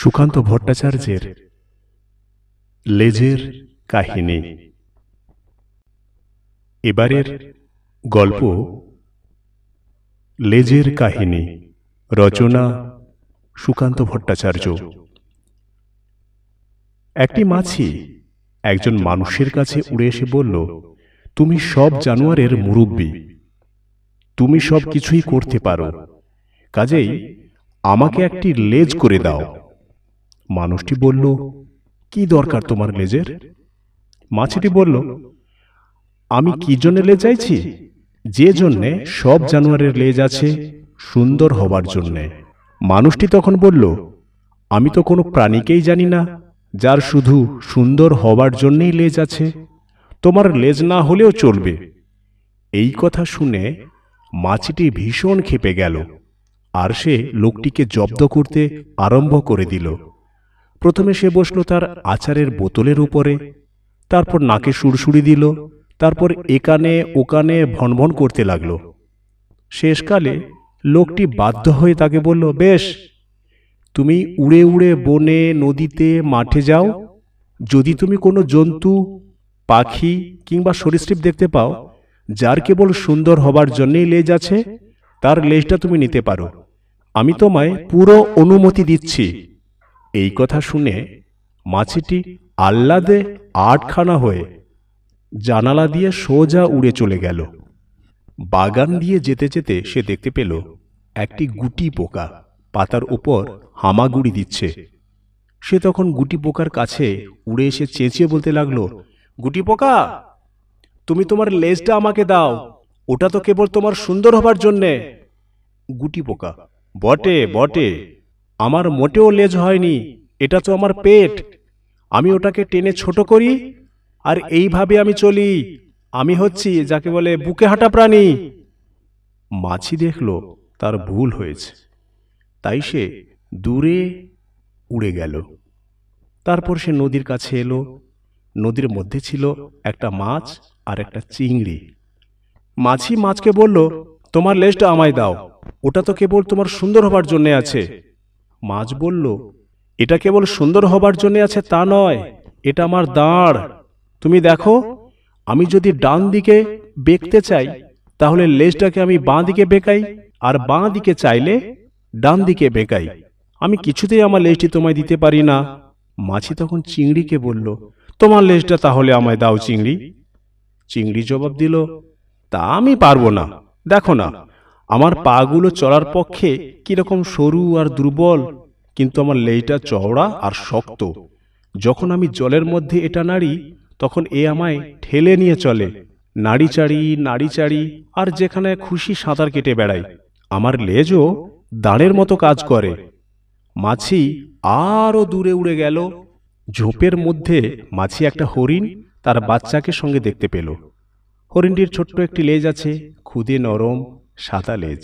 সুকান্ত ভট্টাচার্যের লেজের কাহিনী। এবারের গল্প লেজের কাহিনী, রচনা সুকান্ত ভট্টাচার্য। একটি মাছি একজন মানুষের কাছে উড়ে এসে বলল, তুমি সব জানোয়ারের মুরব্বী। তুমি সব কিছুই করতে পারো। কাজেই আমাকে একটি লেজ করে দাও। মানুষটি বলল, কি দরকার তোমার লেজের? মাছিটি বলল, আমি কি জন্য লেজ চাইছি যে জন্যে সব জানোয়ারের লেজ আছে সুন্দর হবার জন্যে। মানুষটি তখন বলল, আমি তো কোনো প্রাণীকেই জানি না যার শুধু সুন্দর হবার জন্যেই লেজ আছে। তোমার লেজ না হলেও চলবে। এই কথা শুনে মাছিটি ভীষণ ক্ষেপে গেল আর সে লোকটিকে জব্দ করতে আরম্ভ করে দিল। প্রথমে সে বসল তার আচারের বোতলের উপরে, তারপর নাকে সুরসুরি দিল, তারপর একানে ওকানে ভনভন করতে লাগল। শেষকালে লোকটি বাধ্য হয়ে তাকে বলল, বেশ, তুমি উড়ে উড়ে বনে, নদীতে, মাঠে যাও। যদি তুমি কোনো জন্তু, পাখি কিংবা সরীসৃপ দেখতে পাও, যার কেবল সুন্দর হবার জন্যেই লেজ আছে, তার লেজটা তুমি নিতে পারো। আমি তোমায় পুরো অনুমতি দিচ্ছি। এই কথা শুনে মাছিটি আহ্লাদে আটখানা হয়ে জানালা দিয়ে সোজা উড়ে চলে গেল। বাগান দিয়ে যেতে যেতে সে দেখতে পেল একটি গুটি পোকা পাতার উপর হামাগুড়ি দিচ্ছে। সে তখন গুটি পোকার কাছে উড়ে এসে চেঁচিয়ে বলতে লাগল, গুটি পোকা, তুমি তোমার লেজটা আমাকে দাও, ওটা তো কেবল তোমার সুন্দর হবার জন্যে। গুটি পোকা, বটে বটে। আমার মোটেও লেজ হয়নি, এটা তো আমার পেট। আমি ওটাকে টেনে ছোট করি, আর এইভাবে আমি চলি। আমি হচ্ছি যাকে বলে বুকে হাঁটা প্রাণী। মাছি দেখল তার ভুল হয়েছে। তাই সে দূরে উড়ে গেল। তারপর সে নদীর কাছে এলো। নদীর মধ্যে ছিল একটা মাছ আর একটা চিংড়ি। মাছি মাছকে বলল, তোমার লেজটা আমায় দাও। ওটা তো কেবল তোমার সুন্দর হবার জন্যে আছে। মাছ বলল, এটা কেবল সুন্দর হবার জন্য আছে তা নয়, এটা আমার দাঁড়। তুমি দেখো, আমি যদি ডান দিকে বেঁকতে চাই, তাহলে লেজটাকে আমি বাঁ দিকে বেঁকাই, আর বাঁ দিকে চাইলে ডান দিকে বেঁকাই। আমি কিছুতেই আমার লেজটি তোমায় দিতে পারি না। মাছি তখন চিংড়িকে বলল, তোমার লেজটা তাহলে আমায় দাও চিংড়ি। চিংড়ি জবাব দিল, তা আমি পারব না। দেখো না আমার পাগুলো চলার পক্ষে কীরকম সরু আর দুর্বল, কিন্তু আমার লেজটা চওড়া আর শক্ত। যখন আমি জলের মধ্যে এটা নাড়ি, তখন এ আমায় ঠেলে নিয়ে চলে, নাড়ি চাড়ি নাড়ি চাড়ি, আর যেখানে খুশি সাঁতার কেটে বেড়াই। আমার লেজও দাঁড়ের মতো কাজ করে। মাছি আরও দূরে উড়ে গেল। ঝোপের মধ্যে মাছি একটা হরিণ তার বাচ্চাকে সঙ্গে দেখতে পেল। হরিণটির ছোট্ট একটি লেজ আছে, খুদে নরম সাদা লেজ।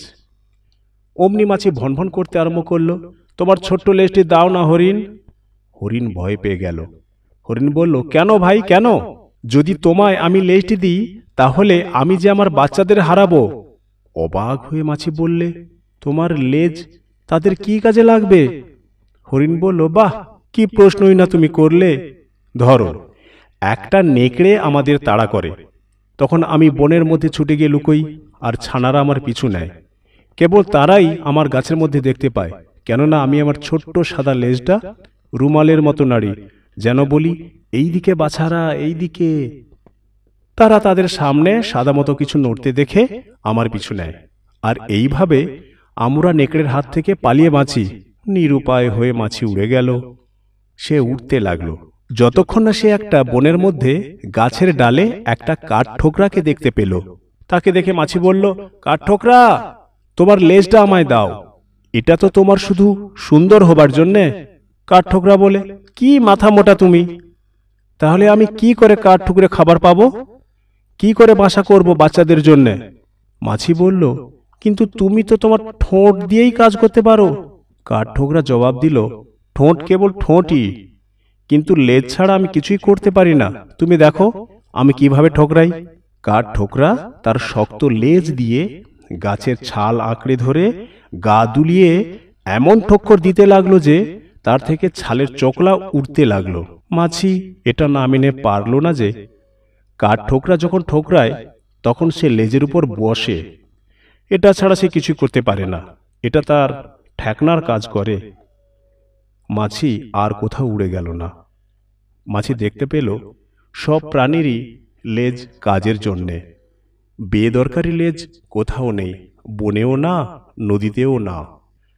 অমনি মাছি ভনভন করতে আরম্ভ করল। তোমার ছোট্ট লেজটি দাও না, হরিণ। হরিণ ভয় পেয়ে গেল। হরিণ বলল, কেন ভাই, কেন? যদি তোমায় আমি লেজটি দিই, তাহলে আমি যে আমার বাচ্চাদের হারাবো? অবাক হয়ে মাছি বললে, তোমার লেজ তাদের কি কাজে লাগবে? হরিণ বলল, বাহ, কি প্রশ্নই না তুমি করলে? ধরো, একটা নেকড়ে আমাদের তাড়া করে। তখন আমি বনের মধ্যে ছুটে গিয়ে লুকোই। আর ছানারা আমার পিছু নেয়। কেবল তারাই আমার গাছের মধ্যে দেখতে পায়, কেননা আমি আমার ছোট্ট সাদা লেজটা রুমালের মতো নাড়ি, যেন বলি এই দিকে বাছারা এই দিকে তারা তাদের সামনে সাদা মতো কিছু নড়তে দেখে আমার পিছু নেয়। আর এইভাবে আমরা নেকড়ের হাত থেকে পালিয়ে বাঁচি। নিরুপায় হয়ে মাছি উড়ে গেল। সে উঠতে লাগল। যতক্ষণ না সে একটা বনের মধ্যে গাছের ডালে একটা কাঠ ঠোকরাকে দেখতে পেল তাকে দেখে মাছি বলল কাঠ ঠোকরা? তোমার লেজটা আমায় দাও। এটা তো তোমার শুধু সুন্দর হবার জন্যে। কাঠ ঠোকরা বলে? কি মাথা মোটা তুমি? তাহলে আমি কি করে কাঠ ঠুকরে খাবার পাবো? কি করে বাসা করব বাচ্চাদের জন্যে? মাছি বলল, কিন্তু তুমি তো তোমার ঠোঁট দিয়েই কাজ করতে পারো। কাঠ ঠোকরা জবাব দিল, ঠোঁট কেবল ঠোঁটই। কিন্তু লেজ ছাড়া আমি কিছুই করতে পারি না। তুমি দেখো, আমি কীভাবে ঠোকরাই? কাঠ ঠোকরা তার শক্ত লেজ দিয়ে গাছের ছাল আঁকড়ে ধরে গা দুলিয়ে এমন ঠক্কর দিতে লাগল যে তার থেকে ছালের চকলা উঠতে লাগল। মাছি, এটা না মেনে পারল না যে কাঠ ঠোকরা যখন ঠোকরায়, তখন সে লেজের উপর বসে। এটা ছাড়া সে কিছু করতে পারে না। এটা তার ঠেকনার কাজ করে। মাছি আর কোথাও উড়ে গেল না। মাছি দেখতে পেল সব প্রাণীরই লেজ কাজের জন্যে। বেদরকারি লেজ কোথাও নেই, বনেও না, নদীতেও না।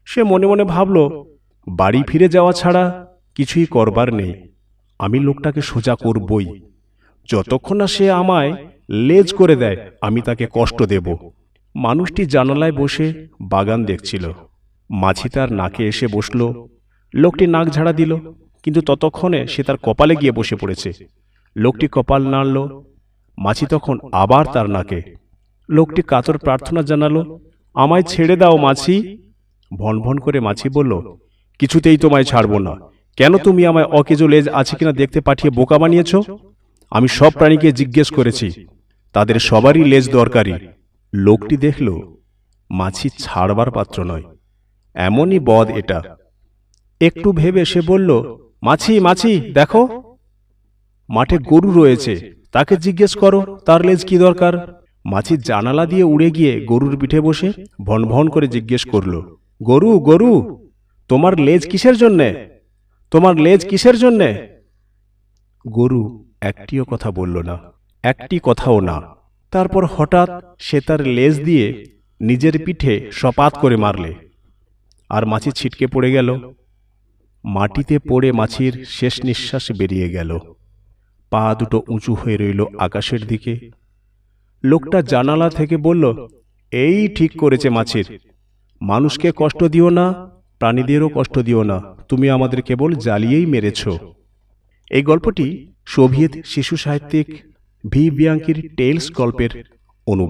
সে মনে মনে ভাবল, বাড়ি ফিরে যাওয়া ছাড়া কিছুই করবার নেই। আমি লোকটাকে সোজা করবই। যতক্ষণ না সে আমায় লেজ করে দেয়, আমি তাকে কষ্ট দেব। মানুষটি জানালায় বসে বাগান দেখছিল। মাছি তার নাকে এসে বসল। লোকটি নাক ঝাড়া দিল, কিন্তু ততক্ষণে সে তার কপালে গিয়ে বসে পড়েছে। লোকটি কপাল নাড়ল মাছি তখন আবার তার নাকে লোকটি কাতর প্রার্থনা জানালো আমায় ছেড়ে দাও মাছি ভন ভন করে মাছি বলল কিছুতেই তোমায় ছাড়ব না। কেন তুমি আমায় অকেজো লেজ আছে কিনা দেখতে পাঠিয়ে বোকা বানিয়েছ? আমি সব প্রাণীকে জিজ্ঞেস করেছি। তাদের সবারই লেজ দরকারি। লোকটি দেখল মাছি ছাড়বার পাত্র নয়। এমনই বদ এটা। একটু ভেবে সে বলল মাছি মাছি দেখো মাঠে গরু রয়েছে। তাকে জিজ্ঞেস করো, তার লেজ কি দরকার? মাছি জানালা দিয়ে উড়ে গিয়ে গরুর পিঠে বসে ভন ভন করে জিজ্ঞেস করল, গরু গরু, তোমার লেজ কিসের জন্যে? তোমার লেজ কিসের জন্যে? গরু একটিও কথা বলল না, একটি কথাও না। তারপর হঠাৎ সে তার লেজ দিয়ে নিজের পিঠে সপাত করে মারলে, আর মাছি ছিটকে পড়ে গেল। মাটিতে পড়ে মাছির শেষ নিঃশ্বাস বেরিয়ে গেল। পা দুটো উঁচু হয়ে রইল আকাশের দিকে। লোকটা জানালা থেকে বলল, এই ঠিক করেছে মাছের। মানুষকে কষ্ট দিও না, প্রাণীদেরও কষ্ট দিও না। তুমি আমাদের কেবল জ্বালিয়েই মেরেছ। এই গল্পটি সোভিয়েত শিশু সাহিত্যিক ভি. বিয়াঙ্কির টেলস গল্পের অনুবাদ।